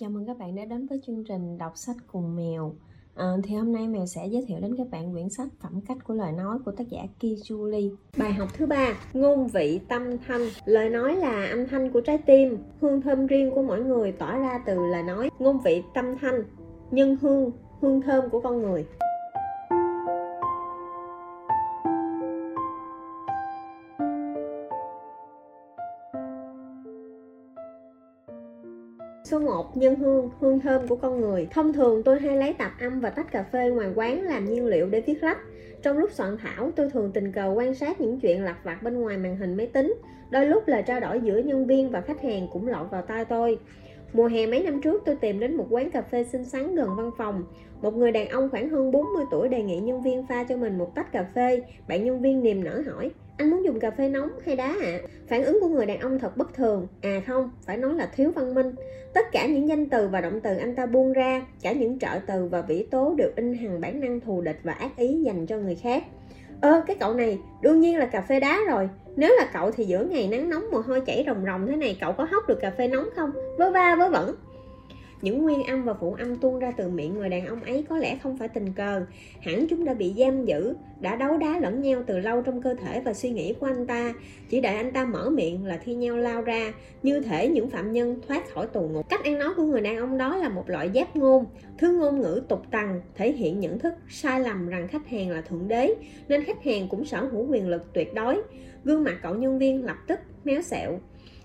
Chào mừng các bạn đã đến với chương trình đọc sách cùng mèo. À, thì hôm nay mèo sẽ giới thiệu đến các bạn quyển sách Phẩm cách của lời nói của tác giả Ki Julie. Bài học thứ ba, ngôn vị tâm thanh. Lời nói là âm thanh của trái tim, hương thơm riêng của mỗi người tỏa ra từ lời nói. Ngôn vị tâm thanh, nhân hương, hương thơm của con người. Nhân hương, hương thơm của con người. Thông thường tôi hay lấy tạp âm và tách cà phê ngoài quán làm nhiên liệu để viết lách. Trong lúc soạn thảo, tôi thường tình cờ quan sát những chuyện lặt vặt bên ngoài màn hình máy tính. Đôi lúc là trao đổi giữa nhân viên và khách hàng cũng lọt vào tai tôi. Mùa hè mấy năm trước tôi tìm đến một quán cà phê xinh xắn gần văn phòng. Một người đàn ông khoảng hơn 40 tuổi đề nghị nhân viên pha cho mình một tách cà phê. Bạn nhân viên niềm nở hỏi anh muốn dùng cà phê nóng hay đá ạ? À? Phản ứng của người đàn ông thật bất thường. À không, phải nói là thiếu văn minh. Tất cả những danh từ và động từ anh ta buông ra, cả những trợ từ và vĩ tố đều in hằng bản năng thù địch và ác ý dành cho người khác. Ơ, cái cậu này, đương nhiên là cà phê đá rồi. Nếu là cậu thì giữa ngày nắng nóng mồ hôi chảy ròng ròng thế này, cậu có hóc được cà phê nóng không? Vớ va vớ vẩn. Những nguyên âm và phụ âm tuôn ra từ miệng người đàn ông ấy có lẽ không phải tình cờ, hẳn chúng đã bị giam giữ, đã đấu đá lẫn nhau từ lâu trong cơ thể và suy nghĩ của anh ta. Chỉ đợi anh ta mở miệng là thi nhau lao ra, như thể những phạm nhân thoát khỏi tù ngục. Cách ăn nói của người đàn ông đó là một loại giáp ngôn, thứ ngôn ngữ tục tằn thể hiện nhận thức sai lầm rằng khách hàng là thượng đế, nên khách hàng cũng sở hữu quyền lực tuyệt đối. Gương mặt cậu nhân viên lập tức méo xẹo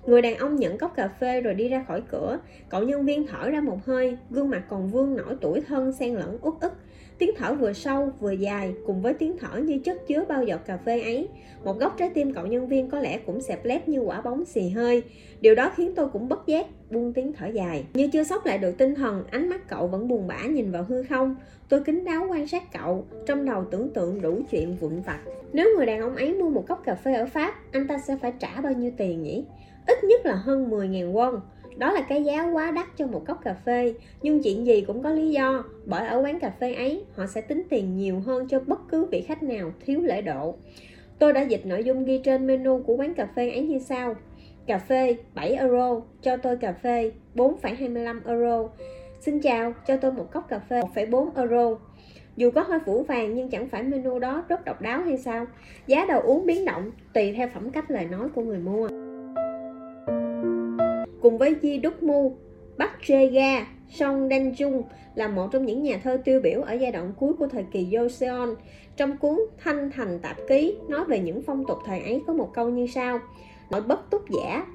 Người đàn ông nhận cốc cà phê rồi đi ra khỏi cửa. Cậu nhân viên thở ra một hơi, gương mặt còn vương nổi tuổi thân xen lẫn uất ức. Tiếng thở vừa sâu vừa dài cùng với tiếng thở như chất chứa bao giọt cà phê ấy. Một góc trái tim cậu nhân viên có lẽ cũng xẹp lép như quả bóng xì hơi. Điều đó khiến tôi cũng bất giác buông tiếng thở dài. Như chưa sốc lại được tinh thần, ánh mắt cậu vẫn buồn bã nhìn vào hư không. Tôi kính đáo quan sát cậu, trong đầu tưởng tượng đủ chuyện vụn vặt. Nếu người đàn ông ấy mua một cốc cà phê ở Pháp, anh ta sẽ phải trả bao nhiêu tiền nhỉ? Ít nhất là hơn 10.000 won. Đó là cái giá quá đắt cho một cốc cà phê, nhưng chuyện gì cũng có lý do, bởi ở quán cà phê ấy họ sẽ tính tiền nhiều hơn cho bất cứ vị khách nào thiếu lễ độ. Tôi đã dịch nội dung ghi trên menu của quán cà phê ấy như sau. Cà phê 7 euro, cho tôi cà phê 4,25 euro. Xin chào, cho tôi một cốc cà phê 1,4 euro. Dù có hơi phủ vàng nhưng chẳng phải menu đó rất độc đáo hay sao? Giá đồ uống biến động tùy theo phẩm cách lời nói của người mua. Cùng với Di Đúc Mu, Bắc Jae-ga, Song Dan-jung là một trong những nhà thơ tiêu biểu ở giai đoạn cuối của thời kỳ Joseon. Trong cuốn Thanh Thành Tạp Ký nói về những phong tục thời ấy có một câu như sau Nội bất túc giả,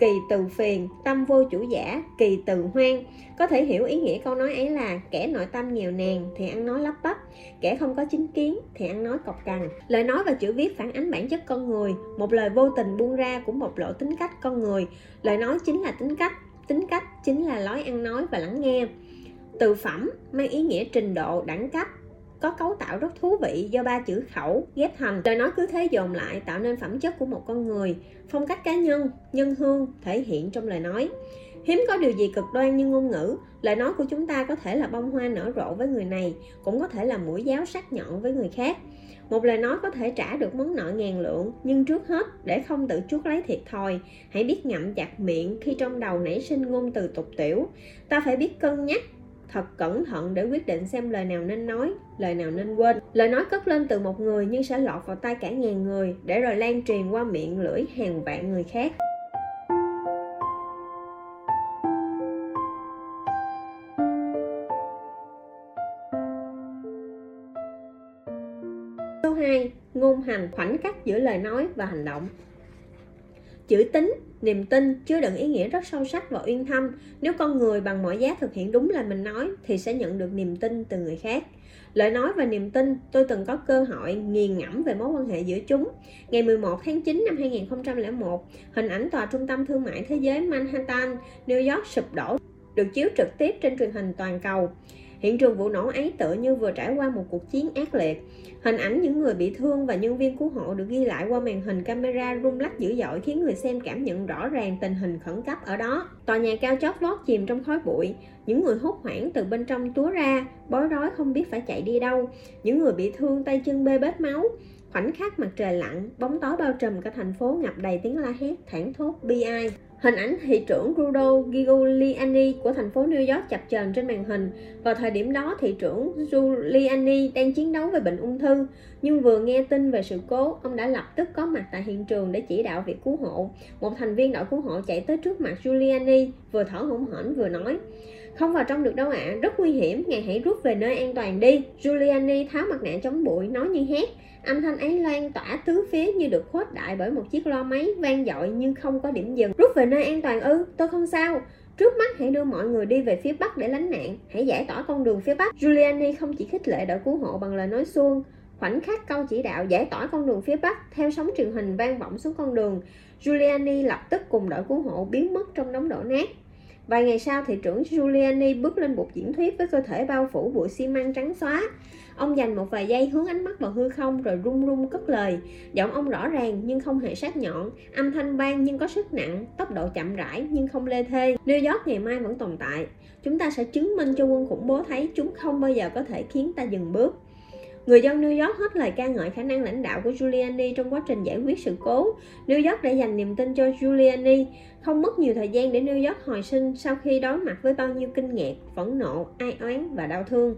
kỳ từ phiền, tâm vô chủ giả, kỳ từ hoang. Có thể hiểu ý nghĩa câu nói ấy là kẻ nội tâm nghèo nàn thì ăn nói lắp bắp, kẻ không có chính kiến thì ăn nói cọc cằn. Lời nói và chữ viết phản ánh bản chất con người, một lời vô tình buông ra cũng bộc lộ tính cách con người. Lời nói chính là tính cách, tính cách chính là lối ăn nói và lắng nghe. Từ phẩm mang ý nghĩa trình độ, đẳng cấp, có cấu tạo rất thú vị do ba chữ khẩu, ghép thành. Lời nói cứ thế dồn lại tạo nên phẩm chất của một con người. Phong cách cá nhân nhân hương thể hiện trong lời nói. Hiếm có điều gì cực đoan như ngôn ngữ. Lời nói của chúng ta có thể là bông hoa nở rộ với người này, cũng có thể là mũi giáo sắc nhọn với người khác. Một lời nói có thể trả được món nợ ngàn lượng, nhưng trước hết, để không tự chuốc lấy thiệt thòi, hãy biết ngậm chặt miệng khi trong đầu nảy sinh ngôn từ tục tiểu. Ta phải biết cân nhắc thật cẩn thận để quyết định xem lời nào nên nói, lời nào nên quên. Lời nói cất lên từ một người nhưng sẽ lọt vào tay cả ngàn người để rồi lan truyền qua miệng lưỡi hàng vạn người khác. Số 2. Ngôn hành khoảnh khắc giữa lời nói và hành động Chữ tính, niềm tin chứa đựng ý nghĩa rất sâu sắc và uyên thâm. Nếu con người bằng mọi giá thực hiện đúng lời mình nói thì sẽ nhận được niềm tin từ người khác. Lời nói và niềm tin, tôi từng có cơ hội nghiền ngẫm về mối quan hệ giữa chúng. Ngày 11 tháng 9 năm 2001, hình ảnh tòa trung tâm thương mại thế giới Manhattan, New York sụp đổ được chiếu trực tiếp trên truyền hình toàn cầu. Hiện trường vụ nổ ấy tựa như vừa trải qua một cuộc chiến ác liệt. Hình ảnh những người bị thương và nhân viên cứu hộ được ghi lại qua màn hình camera rung lắc dữ dội khiến người xem cảm nhận rõ ràng tình hình khẩn cấp ở đó. Tòa nhà cao chót vót chìm trong khói bụi, những người hốt hoảng từ bên trong túa ra, bối rối không biết phải chạy đi đâu. Những người bị thương tay chân bê bết máu, Khoảnh khắc mặt trời lặn, bóng tối bao trùm cả thành phố ngập đầy tiếng la hét, thảng thốt, bi ai. Hình ảnh thị trưởng Rudo Giuliani của thành phố New York chập chờn trên màn hình. Vào thời điểm đó, thị trưởng Giuliani đang chiến đấu với bệnh ung thư. Nhưng vừa nghe tin về sự cố, ông đã lập tức có mặt tại hiện trường để chỉ đạo việc cứu hộ. Một thành viên đội cứu hộ chạy tới trước mặt Giuliani, vừa thở hổn hển vừa nói. Không vào trong được đâu ạ, à, rất nguy hiểm, ngài hãy rút về nơi an toàn đi. Giuliani tháo mặt nạ chống bụi, nói như hét. Âm thanh ấy lan tỏa tứ phía như được khuếch đại bởi một chiếc lo máy vang dội nhưng không có điểm dừng. Rút về nơi an toàn ư, tôi không sao. Trước mắt hãy đưa mọi người đi về phía bắc để lánh nạn, hãy giải tỏa con đường phía bắc. Giuliani không chỉ khích lệ đội cứu hộ bằng lời nói suông, khoảnh khắc câu chỉ đạo giải tỏa con đường phía bắc theo sóng truyền hình vang vọng xuống con đường. Giuliani lập tức cùng đội cứu hộ biến mất trong đống đổ nát. Vài ngày sau, thị trưởng Giuliani bước lên bục diễn thuyết với cơ thể bao phủ bụi xi măng trắng xóa. Ông dành một vài giây hướng ánh mắt vào hư không rồi run run cất lời. Giọng ông rõ ràng nhưng không hề sắc nhọn, âm thanh vang nhưng có sức nặng, tốc độ chậm rãi nhưng không lê thê. New York ngày mai vẫn tồn tại. Chúng ta sẽ chứng minh cho quân khủng bố thấy chúng không bao giờ có thể khiến ta dừng bước. Người dân New York hết lời ca ngợi khả năng lãnh đạo của Giuliani trong quá trình giải quyết sự cố. New York đã dành niềm tin cho Giuliani, không mất nhiều thời gian để New York hồi sinh sau khi đối mặt với bao nhiêu kinh ngạc, phẫn nộ, ai oán và đau thương.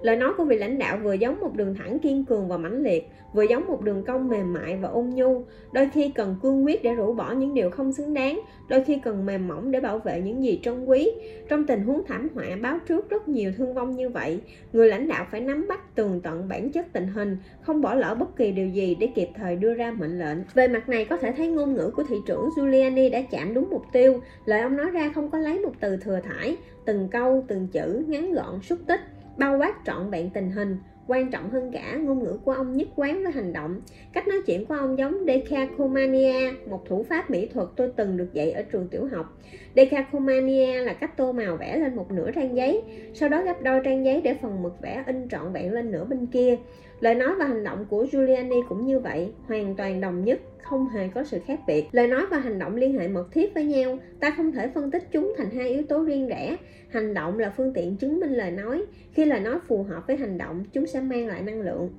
Lời nói của vị lãnh đạo vừa giống một đường thẳng kiên cường và mãnh liệt, vừa giống một đường cong mềm mại và ôn nhu, đôi khi cần cương quyết để rũ bỏ những điều không xứng đáng, đôi khi cần mềm mỏng để bảo vệ những gì trân quý. Trong tình huống thảm họa báo trước rất nhiều thương vong như vậy, người lãnh đạo phải nắm bắt tường tận bản chất tình hình, không bỏ lỡ bất kỳ điều gì để kịp thời đưa ra mệnh lệnh. Về mặt này có thể thấy ngôn ngữ của thị trưởng Giuliani đã chạm đúng mục tiêu, lời ông nói ra không có lấy một từ thừa thải, từng câu, từng chữ ngắn gọn, xúc tích bao quát trọn vẹn tình hình, quan trọng hơn cả ngôn ngữ của ông nhất quán với hành động. Cách nói chuyện của ông giống Decacomania một thủ pháp mỹ thuật tôi từng được dạy ở trường tiểu học. Decacomania là cách tô màu vẽ lên một nửa trang giấy, sau đó gấp đôi trang giấy để phần mực vẽ in trọn vẹn lên nửa bên kia lời nói và hành động của Giuliani cũng như vậy, hoàn toàn đồng nhất, không hề có sự khác biệt. Lời nói và hành động liên hệ mật thiết với nhau, ta không thể phân tích chúng thành hai yếu tố riêng rẽ. Hành động là phương tiện chứng minh lời nói, khi lời nói phù hợp với hành động, chúng sẽ mang lại năng lượng.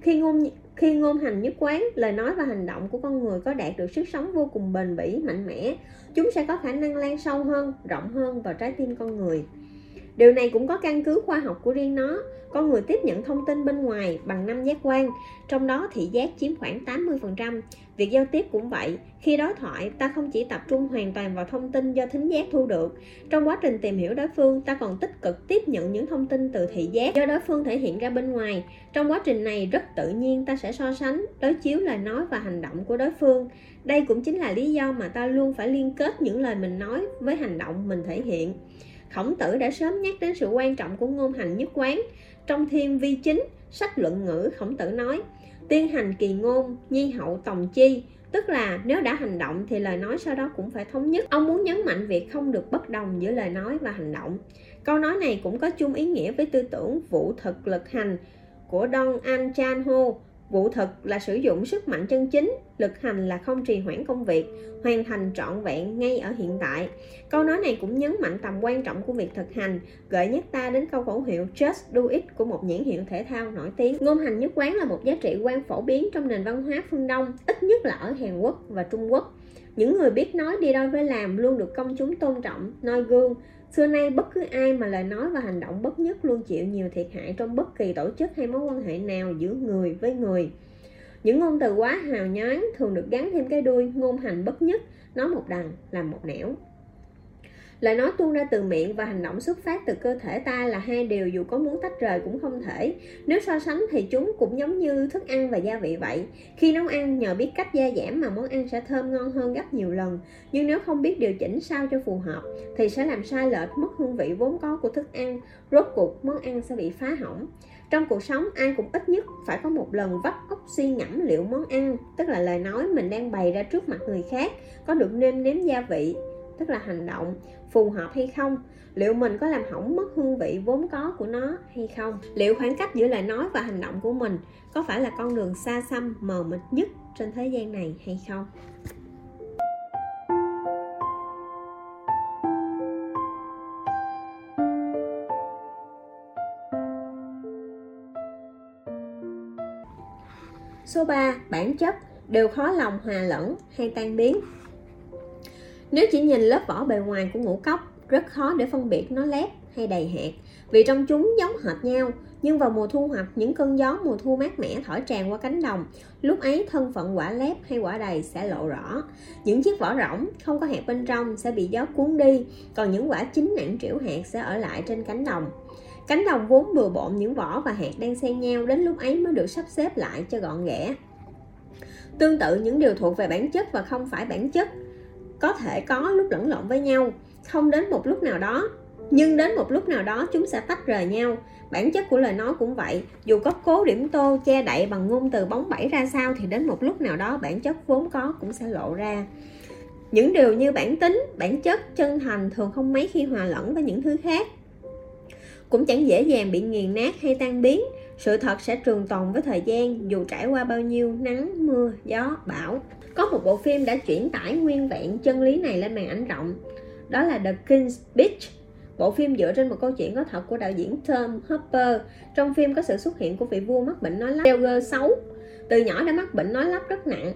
Khi ngôn khi ngôn hành nhất quán, lời nói và hành động của con người có đạt được sức sống vô cùng bền bỉ, mạnh mẽ, chúng sẽ có khả năng lan sâu hơn, rộng hơn vào trái tim con người. Điều này cũng có căn cứ khoa học của riêng nó. Con người tiếp nhận thông tin bên ngoài bằng năm giác quan, trong đó thị giác chiếm khoảng 80%. Việc giao tiếp cũng vậy, khi đối thoại ta không chỉ tập trung hoàn toàn vào thông tin do thính giác thu được. Trong quá trình tìm hiểu đối phương, ta còn tích cực tiếp nhận những thông tin từ thị giác do đối phương thể hiện ra bên ngoài. Trong quá trình này rất tự nhiên ta sẽ so sánh, đối chiếu lời nói và hành động của đối phương. Đây cũng chính là lý do mà ta luôn phải liên kết những lời mình nói với hành động mình thể hiện. Khổng tử đã sớm nhắc đến sự quan trọng của ngôn hành nhất quán. Trong thiên vi chính, sách luận ngữ khổng tử nói, tiên hành kỳ ngôn, nhi hậu tòng chi, tức là nếu đã hành động thì lời nói sau đó cũng phải thống nhất. Ông muốn nhấn mạnh việc không được bất đồng giữa lời nói và hành động. Câu nói này cũng có chung ý nghĩa với tư tưởng vụ thực lực hành của Don An Chan Ho, Vụ thực là sử dụng sức mạnh chân chính, lực hành là không trì hoãn công việc, hoàn thành trọn vẹn ngay ở hiện tại. Câu nói này cũng nhấn mạnh tầm quan trọng của việc thực hành, gợi nhắc ta đến câu khẩu hiệu Just Do It của một nhãn hiệu thể thao nổi tiếng. Ngôn hành nhất quán là một giá trị quan phổ biến trong nền văn hóa phương Đông, ít nhất là ở Hàn Quốc và Trung Quốc. Những người biết nói đi đôi với làm luôn được công chúng tôn trọng, noi gương, Xưa nay bất cứ ai mà lời nói và hành động bất nhất luôn chịu nhiều thiệt hại trong bất kỳ tổ chức hay mối quan hệ nào giữa người với người. Những ngôn từ quá hào nhoáng thường được gắn thêm cái đuôi ngôn hành bất nhất, nói một đằng làm một nẻo. Lời nói tuôn ra từ miệng và hành động xuất phát từ cơ thể ta là hai điều dù có muốn tách rời cũng không thể. Nếu so sánh thì chúng cũng giống như thức ăn và gia vị vậy. Khi nấu ăn nhờ biết cách gia giảm mà món ăn sẽ thơm ngon hơn gấp nhiều lần. Nhưng nếu không biết điều chỉnh sao cho phù hợp thì sẽ làm sai lệch mất hương vị vốn có của thức ăn. Rốt cuộc món ăn sẽ bị phá hỏng. Trong cuộc sống ai cũng ít nhất phải có một lần vắt óc suy ngẫm liệu món ăn, tức là lời nói mình đang bày ra trước mặt người khác, có được nêm nếm gia vị, tức là hành động phù hợp hay không? Liệu mình có làm hỏng mất hương vị vốn có của nó hay không? Liệu khoảng cách giữa lời nói và hành động của mình có phải là con đường xa xăm, mờ mịt nhất trên thế gian này hay không? Số 3. Bản chất. Đều khó lòng hòa lẫn hay tan biến nếu chỉ nhìn lớp vỏ bề ngoài của ngũ cốc, rất khó để phân biệt nó lép hay đầy hạt. Vì trong chúng giống hệt nhau, nhưng vào mùa thu hoạch, những cơn gió mùa thu mát mẻ thổi tràn qua cánh đồng. Lúc ấy, thân phận quả lép hay quả đầy sẽ lộ rõ. Những chiếc vỏ rỗng không có hạt bên trong sẽ bị gió cuốn đi, còn những quả chín nặng trĩu hạt sẽ ở lại trên cánh đồng. Cánh đồng vốn bừa bộn những vỏ và hạt đang xen nhau, đến lúc ấy mới được sắp xếp lại cho gọn ghẽ. Tương tự những điều thuộc về bản chất và không phải bản chất có thể có lúc lẫn lộn với nhau, không đến một lúc nào đó. Nhưng đến một lúc nào đó chúng sẽ tách rời nhau. Bản chất của lời nói cũng vậy, dù có cố điểm tô che đậy bằng ngôn từ bóng bẩy ra sao thì đến một lúc nào đó bản chất vốn có cũng sẽ lộ ra. Những điều như bản tính, bản chất, chân thành thường không mấy khi hòa lẫn với những thứ khác. Cũng chẳng dễ dàng bị nghiền nát hay tan biến. Sự thật sẽ trường tồn với thời gian, dù trải qua bao nhiêu nắng, mưa, gió, bão có một bộ phim đã chuyển tải nguyên vẹn chân lý này lên màn ảnh rộng đó là The King's Speech, Bộ phim dựa trên một câu chuyện có thật của đạo diễn Tom Hopper. Trong phim có sự xuất hiện của vị vua mắc bệnh nói lắp Delger xấu. Từ nhỏ đã mắc bệnh nói lắp rất nặng.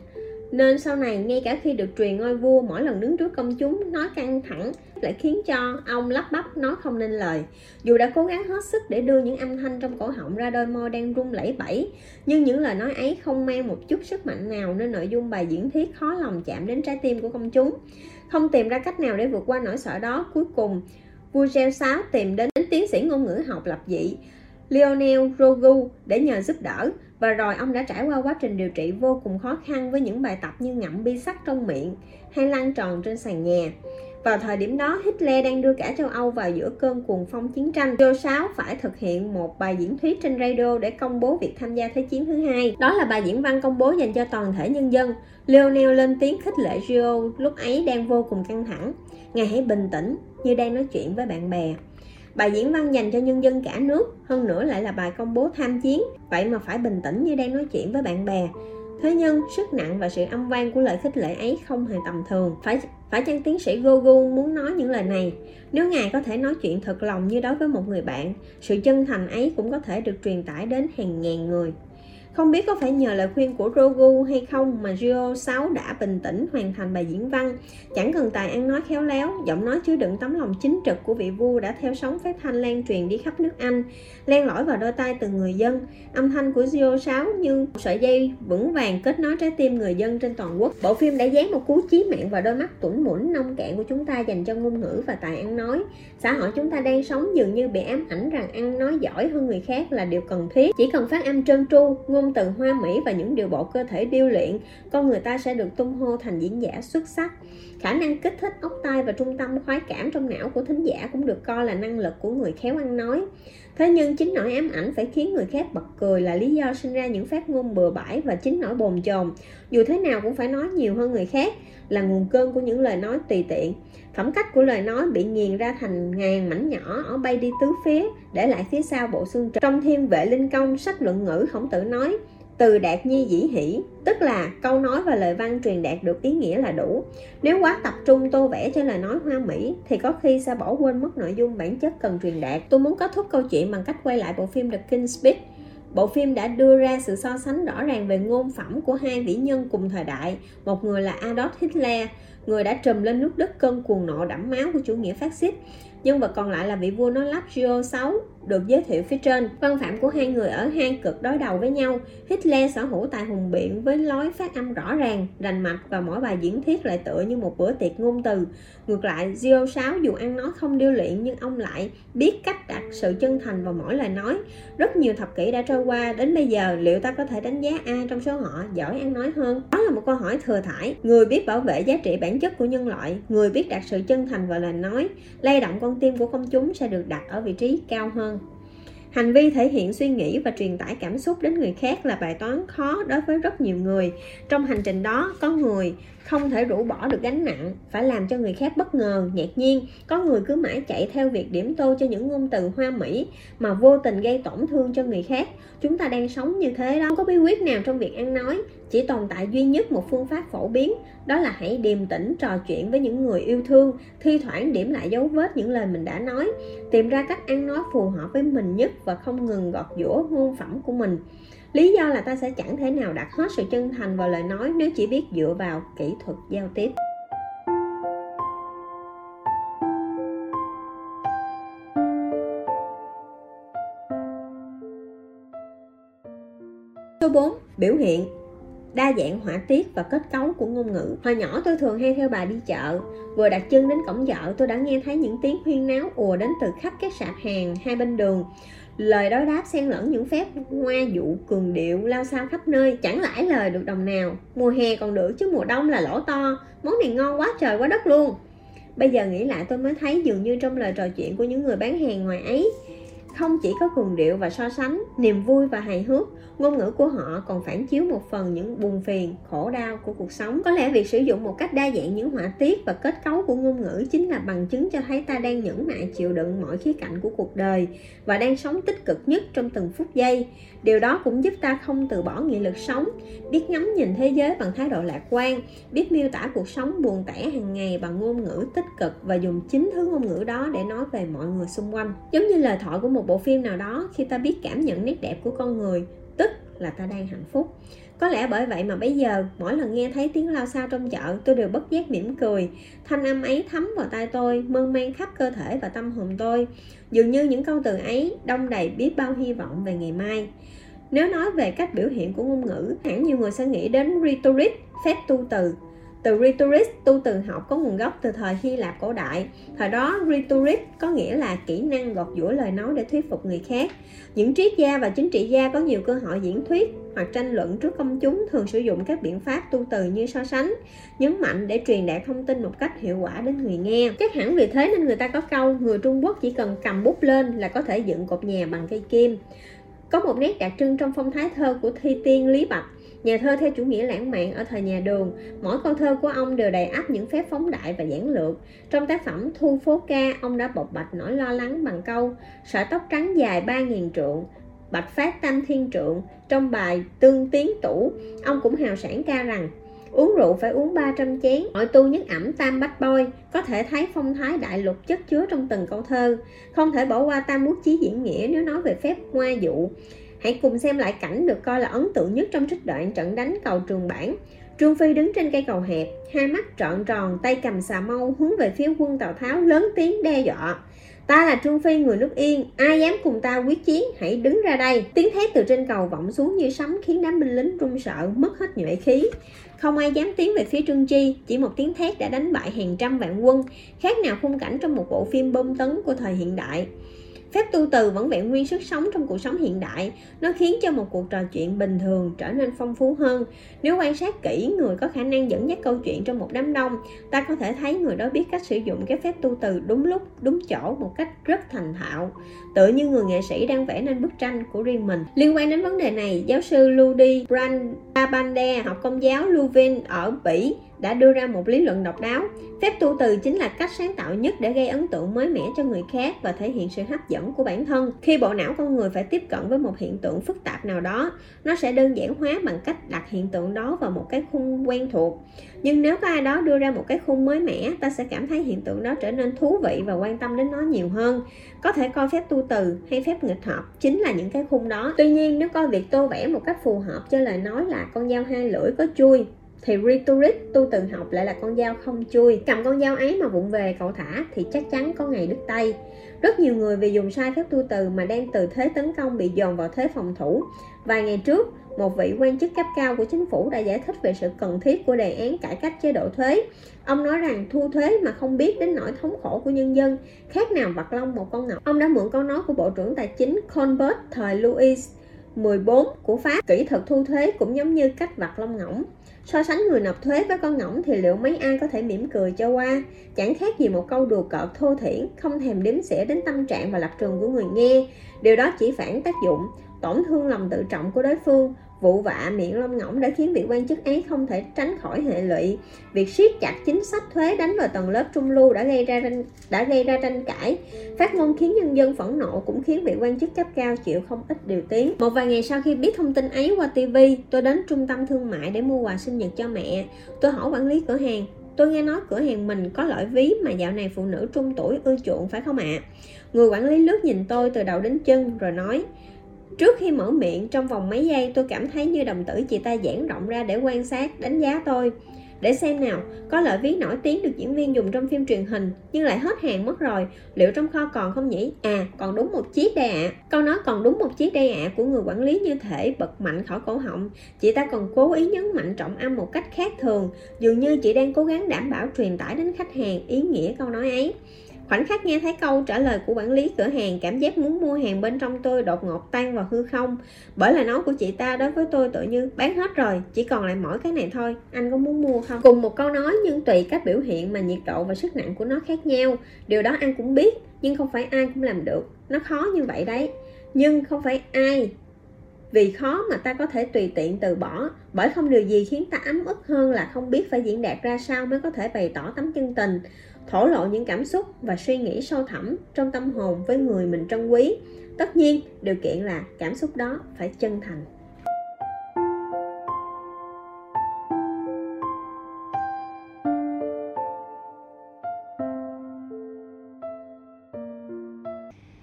Nên sau này ngay cả khi được truyền ngôi vua, mỗi lần đứng trước công chúng, nói căng thẳng lại khiến cho ông lắp bắp nói không nên lời. Dù đã cố gắng hết sức để đưa những âm thanh trong cổ họng ra đôi môi đang run lẩy bẩy, nhưng những lời nói ấy không mang một chút sức mạnh nào nên nội dung bài diễn thuyết khó lòng chạm đến trái tim của công chúng. Không tìm ra cách nào để vượt qua nỗi sợ đó, cuối cùng vua gieo 6 tìm đến tiến sĩ ngôn ngữ học lập dị Lionel Rogu để nhờ giúp đỡ và rồi ông đã trải qua quá trình điều trị vô cùng khó khăn với những bài tập như ngậm bi sắt trong miệng hay lăn tròn trên sàn nhà. Vào thời điểm đó, Hitler đang đưa cả châu Âu vào giữa cơn cuồng phong chiến tranh. Joe 6 phải thực hiện một bài diễn thuyết trên radio để công bố việc tham gia Thế chiến thứ hai. Đó là bài diễn văn công bố dành cho toàn thể nhân dân. Lionel lên tiếng khích lệ Joe lúc ấy đang vô cùng căng thẳng. Ngài hãy bình tĩnh, như đang nói chuyện với bạn bè. Bài diễn văn dành cho nhân dân cả nước, hơn nữa lại là bài công bố tham chiến, vậy mà phải bình tĩnh như đang nói chuyện với bạn bè. Thế nhưng, sức nặng và sự âm vang của lời khích lệ ấy không hề tầm thường. Phải phải chăng tiến sĩ Gogu muốn nói những lời này? Nếu ngài có thể nói chuyện thật lòng như đối với một người bạn, sự chân thành ấy cũng có thể được truyền tải đến hàng ngàn người. Không biết có phải nhờ lời khuyên của Rogu hay không mà Rio 6 đã bình tĩnh hoàn thành bài diễn văn. Chẳng cần tài ăn nói khéo léo, giọng nói chứa đựng tấm lòng chính trực của vị vua đã theo sóng phép thanh lan truyền đi khắp nước Anh, len lỏi vào đôi tay từng người dân. Âm thanh của Rio 6 như sợi dây vững vàng kết nối trái tim người dân trên toàn quốc. Bộ phim đã dán một cú chí mạng vào đôi mắt tủn mũn nông cạn của chúng ta dành cho ngôn ngữ và tài ăn nói. Xã hội chúng ta đang sống dường như bị ám ảnh rằng ăn nói giỏi hơn người khác là điều cần thiết. Chỉ cần phát âm trơn tru, ngôn ngôn từ hoa mỹ và những điều bộ cơ thể điêu luyện, con người ta sẽ được tung hô thành diễn giả xuất sắc. Khả năng kích thích ốc tai và trung tâm khoái cảm trong não của thính giả cũng được coi là năng lực của người khéo ăn nói. Thế nhưng chính nỗi ám ảnh phải khiến người khác bật cười là lý do sinh ra những phát ngôn bừa bãi và chính nỗi bồn chồn. Dù thế nào cũng phải nói nhiều hơn người khác là nguồn cơn của những lời nói tùy tiện. Phẩm cách của lời nói bị nghiền ra thành ngàn mảnh nhỏ ở bay đi tứ phía, để lại phía sau bộ xương trần. Trong thiên vệ linh công, sách luận ngữ khổng tử nói, từ đạt nhi dĩ hỷ tức là câu nói và lời văn truyền đạt được ý nghĩa là đủ. Nếu quá tập trung tô vẽ cho lời nói hoa mỹ thì có khi sẽ bỏ quên mất nội dung bản chất cần truyền đạt. Tôi muốn kết thúc câu chuyện bằng cách quay lại bộ phim The King's Speech. Bộ phim đã đưa ra sự so sánh rõ ràng về ngôn phẩm của hai vĩ nhân cùng thời đại. Một người là Adolf Hitler, người đã trùm lên nước Đức cơn cuồng nộ đẫm máu của chủ nghĩa phát xít. Nhân vật còn lại là vị vua nói lắp Gio 6, được giới thiệu phía trên. Văn phạm của hai người ở hang cực đối đầu với nhau. Hitler sở hữu tài hùng biện với lối phát âm rõ ràng, rành mạch và mỗi bài diễn thuyết lại tựa như một bữa tiệc ngôn từ. Ngược lại, Gio 6 dù ăn nói không điêu luyện nhưng ông lại biết cách đặt sự chân thành vào mỗi lời nói. Rất nhiều thập kỷ đã trôi qua, đến bây giờ liệu ta có thể đánh giá ai trong số họ giỏi ăn nói hơn? Đó là một câu hỏi thừa thải. Người biết bảo vệ giá trị bản chất của nhân loại, người biết đặt sự chân thành vào lời nói, lay động con tim của công chúng sẽ được đặt ở vị trí cao hơn hành vi thể hiện suy nghĩ và truyền tải cảm xúc đến người khác là bài toán khó đối với rất nhiều người. Trong hành trình đó, có người không thể rũ bỏ được gánh nặng, phải làm cho người khác bất ngờ, ngạc nhiên. Có người cứ mãi chạy theo việc điểm tô cho những ngôn từ hoa mỹ mà vô tình gây tổn thương cho người khác. Chúng ta đang sống như thế đó, không có bí quyết nào trong việc ăn nói chỉ tồn tại duy nhất một phương pháp phổ biến, đó là hãy điềm tĩnh trò chuyện với những người yêu thương, thi thoảng điểm lại dấu vết những lời mình đã nói, tìm ra cách ăn nói phù hợp với mình nhất và không ngừng gọt giũa ngôn phẩm của mình lý do là ta sẽ chẳng thể nào đặt hết sự chân thành vào lời nói nếu chỉ biết dựa vào kỹ thuật giao tiếp Số 4. Biểu hiện đa dạng họa tiết và kết cấu của ngôn ngữ. Hồi nhỏ tôi thường hay theo bà đi chợ, vừa đặt chân đến cổng chợ tôi đã nghe thấy những tiếng huyên náo ùa đến từ khắp các sạp hàng hai bên đường. Lời đối đáp xen lẫn những phép hoa dụ cường điệu lao sao khắp nơi, chẳng lãi lời được đồng nào. Mùa hè còn được chứ mùa đông là lỗ to, món này ngon quá trời quá đất luôn. Bây giờ nghĩ lại tôi mới thấy dường như trong lời trò chuyện của những người bán hàng ngoài ấy không chỉ có cường điệu và so sánh, niềm vui và hài hước, ngôn ngữ của họ còn phản chiếu một phần những buồn phiền, khổ đau của cuộc sống. Có lẽ việc sử dụng một cách đa dạng những họa tiết và kết cấu của ngôn ngữ chính là bằng chứng cho thấy ta đang nhẫn nại chịu đựng mọi khía cạnh của cuộc đời và đang sống tích cực nhất trong từng phút giây điều đó cũng giúp ta không từ bỏ nghị lực sống, biết ngắm nhìn thế giới bằng thái độ lạc quan, biết miêu tả cuộc sống buồn tẻ hàng ngày bằng ngôn ngữ tích cực và dùng chính thứ ngôn ngữ đó để nói về mọi người xung quanh. Giống như lời thoại của một bộ phim nào đó, khi ta biết cảm nhận nét đẹp của con người, tức là ta đang hạnh phúc có lẽ bởi vậy mà bây giờ, mỗi lần nghe thấy tiếng lao sao trong chợ, tôi đều bất giác mỉm cười. Thanh âm ấy thấm vào tai tôi, mơn man khắp cơ thể và tâm hồn tôi. Dường như những câu từ ấy đông đầy biết bao hy vọng về ngày mai. Nếu nói về cách biểu hiện của ngôn ngữ, hẳn nhiều người sẽ nghĩ đến rhetoric, phép tu từ từ rhetoric tu từ học có nguồn gốc từ thời Hy Lạp cổ đại. Thời đó rhetoric có nghĩa là kỹ năng gọt giũa lời nói để thuyết phục người khác. Những triết gia và chính trị gia có nhiều cơ hội diễn thuyết hoặc tranh luận trước công chúng thường sử dụng các biện pháp tu từ như so sánh, nhấn mạnh để truyền đạt thông tin một cách hiệu quả đến người nghe. Chắc hẳn vì thế nên người ta có câu người Trung Quốc chỉ cần cầm bút lên là có thể dựng cột nhà bằng cây kim. Có một nét đặc trưng trong phong thái thơ của thi tiên Lý Bạch Nhà thơ theo chủ nghĩa lãng mạn ở thời nhà đường, mỗi câu thơ của ông đều đầy ắp những phép phóng đại và giản lược. Trong tác phẩm Thu phố ca, ông đã bộc bạch nỗi lo lắng bằng câu sợi tóc trắng dài ba nghìn trượng, bạch phát tam thiên trượng. Trong bài Tương Tiến Tủ, ông cũng hào sản ca rằng uống rượu phải uống 300 chén mọi tu nhất ẩm tam bách bôi có thể thấy phong thái đại lục chất chứa trong từng câu thơ không thể bỏ qua tam bút chí diễn nghĩa nếu nói về phép hoa dụ Hãy cùng xem lại cảnh được coi là ấn tượng nhất trong trích đoạn trận đánh cầu trường bản. Trương Phi đứng trên cây cầu hẹp, hai mắt trọn tròn, tay cầm xà mâu hướng về phía quân Tào Tháo lớn tiếng đe dọa. Ta là Trương Phi người nước Yên, ai dám cùng ta quyết chiến, hãy đứng ra đây. Tiếng thét từ trên cầu vọng xuống như sấm khiến đám binh lính run sợ, mất hết nhuệ khí. Không ai dám tiến về phía Trương Chi, chỉ một tiếng thét đã đánh bại hàng trăm vạn quân, khác nào khung cảnh trong một bộ phim bom tấn của thời hiện đại. Phép tu từ vẫn vẹn nguyên sức sống trong cuộc sống hiện đại, nó khiến cho một cuộc trò chuyện bình thường trở nên phong phú hơn. Nếu quan sát kỹ người có khả năng dẫn dắt câu chuyện trong một đám đông, ta có thể thấy người đó biết cách sử dụng cái phép tu từ đúng lúc, đúng chỗ một cách rất thành thạo, tự như người nghệ sĩ đang vẽ nên bức tranh của riêng mình. Liên quan đến vấn đề này, giáo sư Ludi Brandabande, học công giáo Leuven ở Bỉ đã đưa ra một lý luận độc đáo. Phép tu từ chính là cách sáng tạo nhất để gây ấn tượng mới mẻ cho người khác và thể hiện sự hấp dẫn của bản thân. Khi bộ não con người phải tiếp cận với một hiện tượng phức tạp nào đó, nó sẽ đơn giản hóa bằng cách đặt hiện tượng đó vào một cái khung quen thuộc. Nhưng nếu có ai đó đưa ra một cái khung mới mẻ, ta sẽ cảm thấy hiện tượng đó trở nên thú vị và quan tâm đến nó nhiều hơn. Có thể coi phép tu từ hay phép nghịch hợp chính là những cái khung đó. Tuy nhiên, nếu coi việc tô vẽ một cách phù hợp cho lời nói là con dao hai lưỡi có chui thì rhetoric tu từ học lại là con dao không chui cầm con dao ấy mà vụng về cậu thả thì chắc chắn có ngày đứt tay rất nhiều người vì dùng sai phép tu từ mà đang từ thế tấn công bị dồn vào thế phòng thủ vài ngày trước một vị quan chức cấp cao của chính phủ đã giải thích về sự cần thiết của đề án cải cách chế độ thuế. Ông nói rằng thu thuế mà không biết đến nỗi thống khổ của nhân dân, khác nào vặt lông một con ngọc. Ông đã mượn câu nói của Bộ trưởng Tài chính Colbert thời Louis 14 của Pháp. Kỹ thuật thu thuế cũng giống như cách vặt lông ngỗng. So sánh người nộp thuế với con ngỗng thì liệu mấy ai có thể mỉm cười cho qua? Chẳng khác gì một câu đùa cợt thô thiển, không thèm đếm xỉa đến tâm trạng và lập trường của người nghe. Điều đó chỉ phản tác dụng, tổn thương lòng tự trọng của đối phương, vụ vạ miệng lông ngỗng đã khiến vị quan chức ấy không thể tránh khỏi hệ lụy. Việc siết chặt chính sách thuế đánh vào tầng lớp trung lưu đã gây ra đã gây ra tranh cãi. Phát ngôn khiến nhân dân phẫn nộ cũng khiến vị quan chức cấp cao chịu không ít điều tiếng. Một vài ngày sau khi biết thông tin ấy qua tv tôi đến trung tâm thương mại để mua quà sinh nhật cho mẹ. Tôi hỏi quản lý cửa hàng, tôi nghe nói cửa hàng mình có loại ví mà dạo này phụ nữ trung tuổi ưa chuộng, phải không ạ? À? người quản lý lướt nhìn tôi từ đầu đến chân rồi nói Trước khi mở miệng trong vòng mấy giây tôi cảm thấy như đồng tử chị ta giãn rộng ra để quan sát, đánh giá tôi. để xem nào có lợi viết nổi tiếng được diễn viên dùng trong phim truyền hình nhưng lại hết hàng mất rồi liệu trong kho còn không nhỉ à còn đúng một chiếc đây ạ à. câu nói còn đúng một chiếc đây ạ à của người quản lý như thể bật mạnh khỏi cổ họng chị ta còn cố ý nhấn mạnh trọng âm một cách khác thường dường như chị đang cố gắng đảm bảo truyền tải đến khách hàng ý nghĩa câu nói ấy Khoảnh khắc nghe thấy câu trả lời của quản lý cửa hàng, cảm giác muốn mua hàng bên trong tôi đột ngột tan vào hư không. Bởi lời nói của chị ta đối với tôi tự như bán hết rồi, chỉ còn lại mỗi cái này thôi, anh có muốn mua không? Cùng một câu nói nhưng tùy cách biểu hiện mà nhiệt độ và sức nặng của nó khác nhau. Điều đó anh cũng biết, nhưng không phải ai cũng làm được. Nó khó như vậy đấy. Nhưng không phải ai vì khó mà ta có thể tùy tiện từ bỏ bởi không điều gì khiến ta ấm ức hơn là không biết phải diễn đạt ra sao mới có thể bày tỏ tấm chân tình thổ lộ những cảm xúc và suy nghĩ sâu thẳm trong tâm hồn với người mình trân quý tất nhiên, điều kiện là cảm xúc đó phải chân thành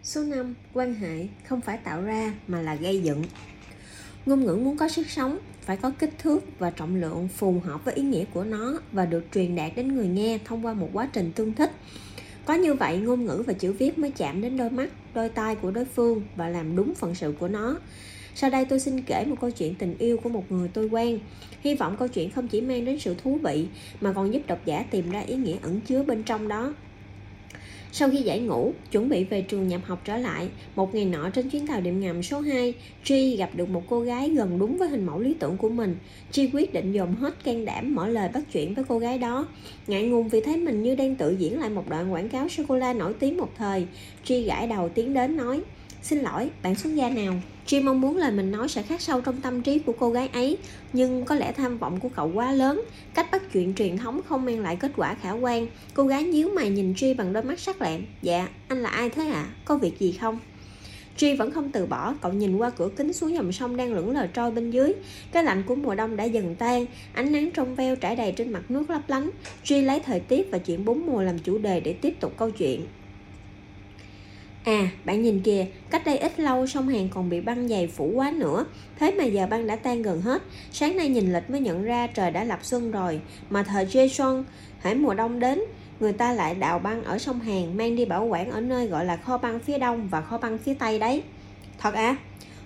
Số 5. Quan hệ không phải tạo ra mà là gây dựng. Ngôn ngữ muốn có sức sống, phải có kích thước và trọng lượng phù hợp với ý nghĩa của nó và được truyền đạt đến người nghe thông qua một quá trình tương thích. Có như vậy, ngôn ngữ và chữ viết mới chạm đến đôi mắt, đôi tai của đối phương và làm đúng phận sự của nó. Sau đây tôi xin kể một câu chuyện tình yêu của một người tôi quen. Hy vọng câu chuyện không chỉ mang đến sự thú vị, mà còn giúp độc giả tìm ra ý nghĩa ẩn chứa bên trong đó sau khi giải ngũ, chuẩn bị về trường nhập học trở lại, một ngày nọ trên chuyến tàu điện ngầm số 2, Tri gặp được một cô gái gần đúng với hình mẫu lý tưởng của mình. Tri quyết định dồn hết can đảm mở lời bắt chuyện với cô gái đó. Ngại ngùng vì thấy mình như đang tự diễn lại một đoạn quảng cáo sô-cô-la nổi tiếng một thời. Tri gãi đầu tiến đến nói, Xin lỗi, bạn xuất gia nào? Jim mong muốn lời mình nói sẽ khắc sâu trong tâm trí của cô gái ấy, nhưng có lẽ tham vọng của cậu quá lớn. Cách bắt chuyện truyền thống không mang lại kết quả khả quan. Cô gái nhíu mày nhìn Jim bằng đôi mắt sắc lẹm. Dạ, anh là ai thế ạ? À? Có việc gì không? Tri vẫn không từ bỏ, cậu nhìn qua cửa kính xuống dòng sông đang lững lờ trôi bên dưới. Cái lạnh của mùa đông đã dần tan, ánh nắng trong veo trải đầy trên mặt nước lấp lánh. Tri lấy thời tiết và chuyện bốn mùa làm chủ đề để tiếp tục câu chuyện. À, bạn nhìn kìa, cách đây ít lâu sông Hàn còn bị băng dày phủ quá nữa, thế mà giờ băng đã tan gần hết. Sáng nay nhìn lịch mới nhận ra trời đã lập xuân rồi, mà thời Jason, hãy mùa đông đến, người ta lại đào băng ở sông Hàn mang đi bảo quản ở nơi gọi là kho băng phía đông và kho băng phía tây đấy. Thật à?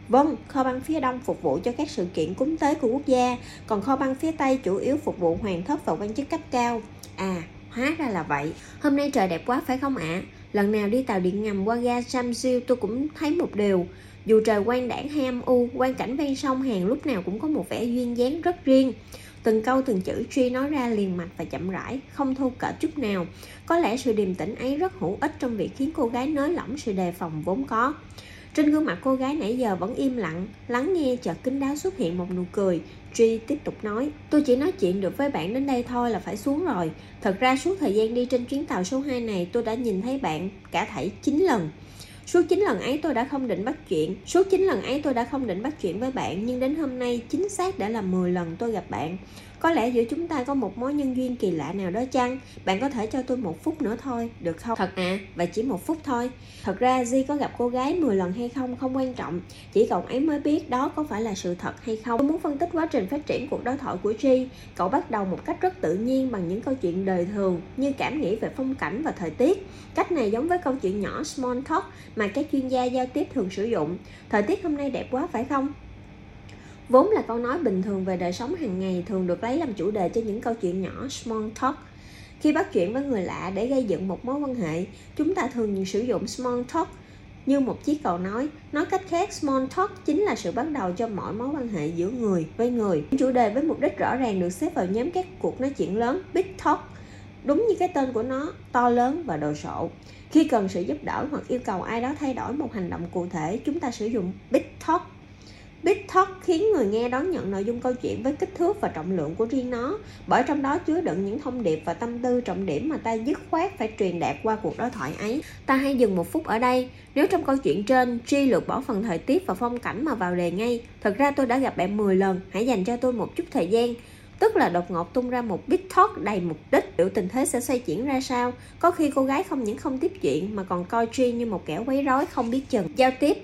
Vâng, kho băng phía đông phục vụ cho các sự kiện cúng tế của quốc gia, còn kho băng phía tây chủ yếu phục vụ hoàng thất và quan chức cấp cao. À, hóa ra là vậy. Hôm nay trời đẹp quá phải không ạ? À? Lần nào đi tàu điện ngầm qua ga Samsiu tôi cũng thấy một điều. Dù trời quang đảng hay âm u quan cảnh ven sông hàng lúc nào cũng có một vẻ duyên dáng rất riêng. Từng câu, từng chữ truy nói ra liền mạch và chậm rãi, không thô cỡ chút nào. Có lẽ sự điềm tĩnh ấy rất hữu ích trong việc khiến cô gái nới lỏng sự đề phòng vốn có trên gương mặt cô gái nãy giờ vẫn im lặng, lắng nghe chợt kính đáo xuất hiện một nụ cười. Tri tiếp tục nói, Tôi chỉ nói chuyện được với bạn đến đây thôi là phải xuống rồi. Thật ra suốt thời gian đi trên chuyến tàu số 2 này, tôi đã nhìn thấy bạn cả thảy 9 lần. Suốt 9 lần ấy tôi đã không định bắt chuyện, Suốt 9 lần ấy tôi đã không định bắt chuyện với bạn, Nhưng đến hôm nay chính xác đã là 10 lần tôi gặp bạn có lẽ giữa chúng ta có một mối nhân duyên kỳ lạ nào đó chăng? Bạn có thể cho tôi một phút nữa thôi được không? Thật à và chỉ một phút thôi. Thật ra di có gặp cô gái 10 lần hay không không quan trọng. Chỉ cậu ấy mới biết đó có phải là sự thật hay không. Tôi muốn phân tích quá trình phát triển cuộc đối thoại của G cậu bắt đầu một cách rất tự nhiên bằng những câu chuyện đời thường như cảm nghĩ về phong cảnh và thời tiết. Cách này giống với câu chuyện nhỏ small talk mà các chuyên gia giao tiếp thường sử dụng. Thời tiết hôm nay đẹp quá phải không Vốn là câu nói bình thường về đời sống hàng ngày thường được lấy làm chủ đề cho những câu chuyện nhỏ small talk. Khi bắt chuyện với người lạ để gây dựng một mối quan hệ, chúng ta thường sử dụng small talk như một chiếc cầu nói. Nói cách khác, small talk chính là sự bắt đầu cho mọi mối quan hệ giữa người với người. Chủ đề với mục đích rõ ràng được xếp vào nhóm các cuộc nói chuyện lớn, big talk. Đúng như cái tên của nó, to lớn và đồ sộ. Khi cần sự giúp đỡ hoặc yêu cầu ai đó thay đổi một hành động cụ thể, chúng ta sử dụng big talk Big Talk khiến người nghe đón nhận nội dung câu chuyện với kích thước và trọng lượng của riêng nó, bởi trong đó chứa đựng những thông điệp và tâm tư trọng điểm mà ta dứt khoát phải truyền đạt qua cuộc đối thoại ấy. Ta hãy dừng một phút ở đây. Nếu trong câu chuyện trên, Tri lược bỏ phần thời tiết và phong cảnh mà vào đề ngay, thật ra tôi đã gặp bạn 10 lần, hãy dành cho tôi một chút thời gian. Tức là đột ngột tung ra một big talk đầy mục đích liệu tình thế sẽ xoay chuyển ra sao Có khi cô gái không những không tiếp chuyện Mà còn coi Tri như một kẻ quấy rối không biết chừng Giao tiếp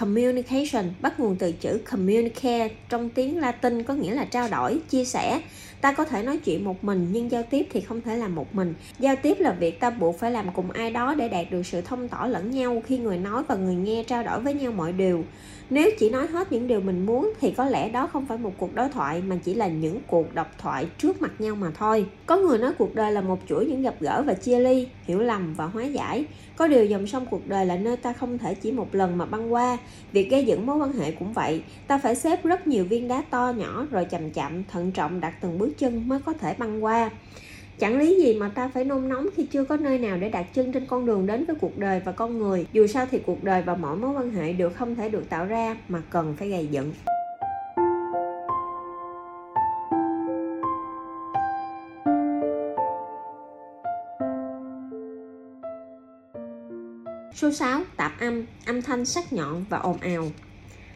communication bắt nguồn từ chữ communicare trong tiếng Latin có nghĩa là trao đổi, chia sẻ. ta có thể nói chuyện một mình nhưng giao tiếp thì không thể làm một mình giao tiếp là việc ta buộc phải làm cùng ai đó để đạt được sự thông tỏ lẫn nhau khi người nói và người nghe trao đổi với nhau mọi điều nếu chỉ nói hết những điều mình muốn thì có lẽ đó không phải một cuộc đối thoại, mà chỉ là những cuộc độc thoại trước mặt nhau mà thôi. Có người nói cuộc đời là một chuỗi những gặp gỡ và chia ly, hiểu lầm và hóa giải. Có điều dòng sông cuộc đời là nơi ta không thể chỉ một lần mà băng qua. Việc gây dựng mối quan hệ cũng vậy. Ta phải xếp rất nhiều viên đá to nhỏ rồi chậm chậm, thận trọng đặt từng bước chân mới có thể băng qua. Chẳng lý gì mà ta phải nôn nóng khi chưa có nơi nào để đặt chân trên con đường đến với cuộc đời và con người. Dù sao thì cuộc đời và mọi mối quan hệ đều không thể được tạo ra mà cần phải gây dựng. Số 6. Tạp âm, âm thanh sắc nhọn và ồn ào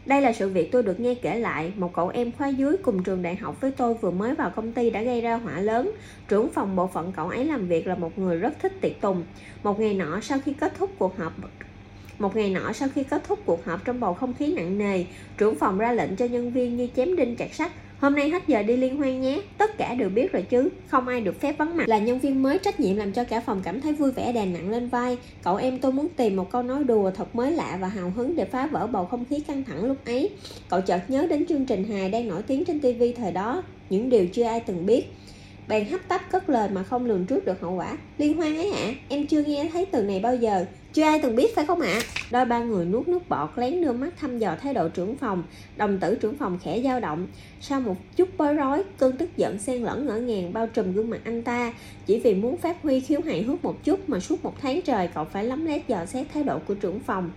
đây là sự việc tôi được nghe kể lại, một cậu em khóa dưới cùng trường đại học với tôi vừa mới vào công ty đã gây ra hỏa lớn. Trưởng phòng bộ phận cậu ấy làm việc là một người rất thích tiệc tùng. Một ngày nọ sau khi kết thúc cuộc họp một ngày nọ sau khi kết thúc cuộc họp trong bầu không khí nặng nề, trưởng phòng ra lệnh cho nhân viên như chém đinh chặt sắt Hôm nay hết giờ đi liên hoan nhé, tất cả đều biết rồi chứ, không ai được phép vắng mặt. Là nhân viên mới trách nhiệm làm cho cả phòng cảm thấy vui vẻ đè nặng lên vai. Cậu em tôi muốn tìm một câu nói đùa thật mới lạ và hào hứng để phá vỡ bầu không khí căng thẳng lúc ấy. Cậu chợt nhớ đến chương trình hài đang nổi tiếng trên TV thời đó, những điều chưa ai từng biết. Bèn hấp tấp cất lời mà không lường trước được hậu quả. Liên hoan ấy ạ à, em chưa nghe thấy từ này bao giờ chưa ai từng biết phải không ạ? À? đôi ba người nuốt nước bọt lén đưa mắt thăm dò thái độ trưởng phòng. Đồng tử trưởng phòng khẽ dao động. Sau một chút bối rối cơn tức giận xen lẫn ngỡ ngàng bao trùm gương mặt anh ta. Chỉ vì muốn phát huy khiếu hài hước một chút mà suốt một tháng trời cậu phải lắm lét dò xét thái độ của trưởng phòng.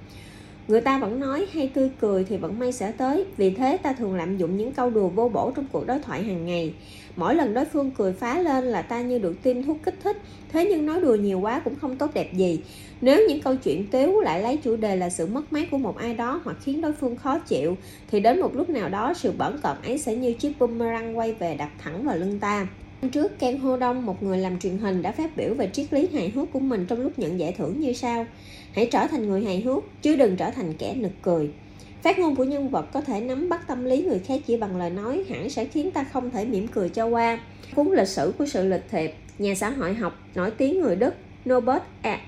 Người ta vẫn nói hay tươi cười thì vẫn may sẽ tới, vì thế ta thường lạm dụng những câu đùa vô bổ trong cuộc đối thoại hàng ngày. Mỗi lần đối phương cười phá lên là ta như được tiêm thuốc kích thích, thế nhưng nói đùa nhiều quá cũng không tốt đẹp gì. Nếu những câu chuyện tiếu lại lấy chủ đề là sự mất mát của một ai đó hoặc khiến đối phương khó chịu, thì đến một lúc nào đó sự bẩn cợt ấy sẽ như chiếc boomerang quay về đặt thẳng vào lưng ta. Trước Ken Ho Đông, một người làm truyền hình đã phát biểu về triết lý hài hước của mình trong lúc nhận giải thưởng như sau. Hãy trở thành người hài hước, chứ đừng trở thành kẻ nực cười. Phát ngôn của nhân vật có thể nắm bắt tâm lý người khác chỉ bằng lời nói hẳn sẽ khiến ta không thể mỉm cười cho qua. Cuốn lịch sử của sự lịch thiệp, nhà xã hội học nổi tiếng người Đức Norbert, A. E-,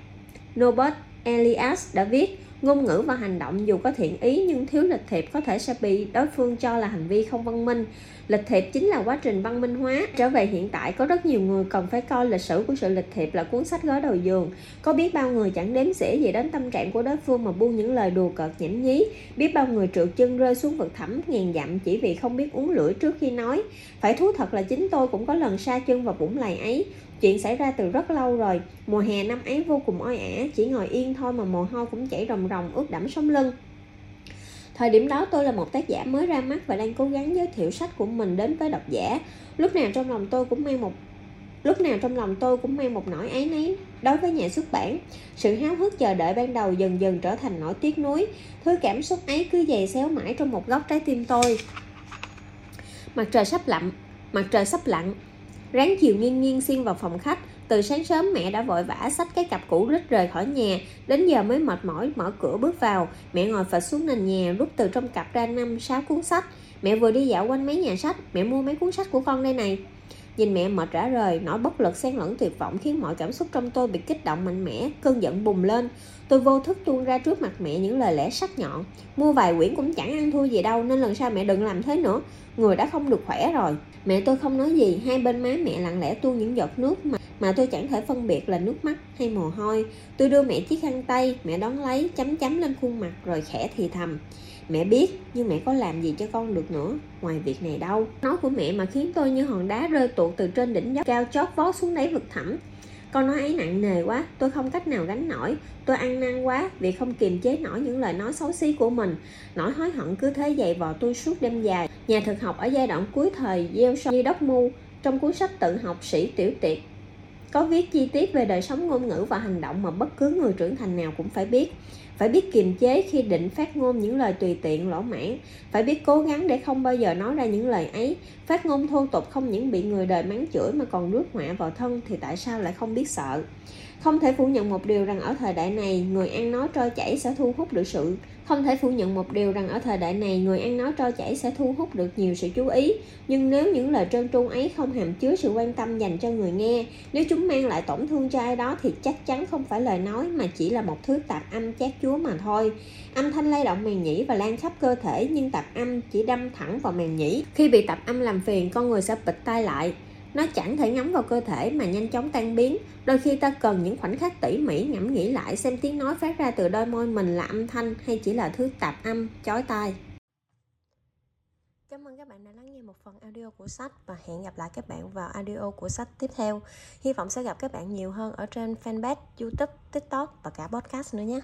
Norbert Elias đã viết ngôn ngữ và hành động dù có thiện ý nhưng thiếu lịch thiệp có thể sẽ bị đối phương cho là hành vi không văn minh lịch thiệp chính là quá trình văn minh hóa. Trở về hiện tại có rất nhiều người cần phải coi lịch sử của sự lịch thiệp là cuốn sách gói đầu giường. Có biết bao người chẳng đếm xỉa gì đến tâm trạng của đối phương mà buông những lời đùa cợt nhảm nhí. Biết bao người trượt chân rơi xuống vực thẳm ngàn dặm chỉ vì không biết uống lưỡi trước khi nói. Phải thú thật là chính tôi cũng có lần sa chân vào vũng lầy ấy. Chuyện xảy ra từ rất lâu rồi, mùa hè năm ấy vô cùng oi ả, chỉ ngồi yên thôi mà mồ hôi cũng chảy ròng ròng ướt đẫm sống lưng. Thời điểm đó tôi là một tác giả mới ra mắt và đang cố gắng giới thiệu sách của mình đến với độc giả. Lúc nào trong lòng tôi cũng mang một, lúc nào trong lòng tôi cũng mang một nỗi áy náy đối với nhà xuất bản. Sự háo hức chờ đợi ban đầu dần dần trở thành nỗi tiếc nuối. Thứ cảm xúc ấy cứ dày xéo mãi trong một góc trái tim tôi. Mặt trời sắp lặn, mặt trời sắp lặn. Ráng chiều nghiêng nghiêng xuyên vào phòng khách từ sáng sớm mẹ đã vội vã xách cái cặp cũ rít rời khỏi nhà, Đến giờ mới mệt mỏi mở cửa bước vào. Mẹ ngồi phật xuống nền nhà, rút từ trong cặp ra năm, sáu cuốn sách. Mẹ vừa đi dạo quanh mấy nhà sách, Mẹ mua mấy cuốn sách của con đây này. Nhìn mẹ mệt rã rời, nỗi bất lực xen lẫn tuyệt vọng khiến mọi cảm xúc trong tôi bị kích động mạnh mẽ, cơn giận bùng lên. Tôi vô thức tuôn ra trước mặt mẹ những lời lẽ sắc nhọn. Mua vài quyển cũng chẳng ăn thua gì đâu nên lần sau mẹ đừng làm thế nữa. Người đã không được khỏe rồi. Mẹ tôi không nói gì, hai bên má mẹ lặng lẽ tuôn những giọt nước mà mà tôi chẳng thể phân biệt là nước mắt hay mồ hôi. Tôi đưa mẹ chiếc khăn tay, mẹ đón lấy, chấm chấm lên khuôn mặt rồi khẽ thì thầm. Mẹ biết, nhưng mẹ có làm gì cho con được nữa, ngoài việc này đâu. Nói của mẹ mà khiến tôi như hòn đá rơi tuột từ trên đỉnh dốc cao chót vót xuống đáy vực thẳm. Con nói ấy nặng nề quá, tôi không cách nào gánh nổi. Tôi ăn năn quá vì không kiềm chế nổi những lời nói xấu xí của mình. Nỗi hối hận cứ thế dày vò tôi suốt đêm dài. Nhà thực học ở giai đoạn cuối thời gieo sâu như đốc mu trong cuốn sách tự học sĩ tiểu tiệt có viết chi tiết về đời sống ngôn ngữ và hành động mà bất cứ người trưởng thành nào cũng phải biết phải biết kiềm chế khi định phát ngôn những lời tùy tiện, lỗ mãn phải biết cố gắng để không bao giờ nói ra những lời ấy. Phát ngôn thô tục không những bị người đời mắng chửi mà còn rước họa vào thân thì tại sao lại không biết sợ? Không thể phủ nhận một điều rằng ở thời đại này, người ăn nói trôi chảy sẽ thu hút được sự không thể phủ nhận một điều rằng ở thời đại này, người ăn nói trôi chảy sẽ thu hút được nhiều sự chú ý. Nhưng nếu những lời trơn tru ấy không hàm chứa sự quan tâm dành cho người nghe, nếu chúng mang lại tổn thương cho ai đó thì chắc chắn không phải lời nói mà chỉ là một thứ tạp âm chát chúa mà thôi. Âm thanh lay động màng nhĩ và lan khắp cơ thể nhưng tạp âm chỉ đâm thẳng vào màng nhĩ. Khi bị tạp âm làm phiền, con người sẽ bịt tai lại, nó chẳng thể ngắm vào cơ thể mà nhanh chóng tan biến đôi khi ta cần những khoảnh khắc tỉ mỉ ngẫm nghĩ lại xem tiếng nói phát ra từ đôi môi mình là âm thanh hay chỉ là thứ tạp âm chói tai Cảm ơn các bạn đã lắng nghe một phần audio của sách và hẹn gặp lại các bạn vào audio của sách tiếp theo. Hy vọng sẽ gặp các bạn nhiều hơn ở trên fanpage, YouTube, TikTok và cả podcast nữa nhé.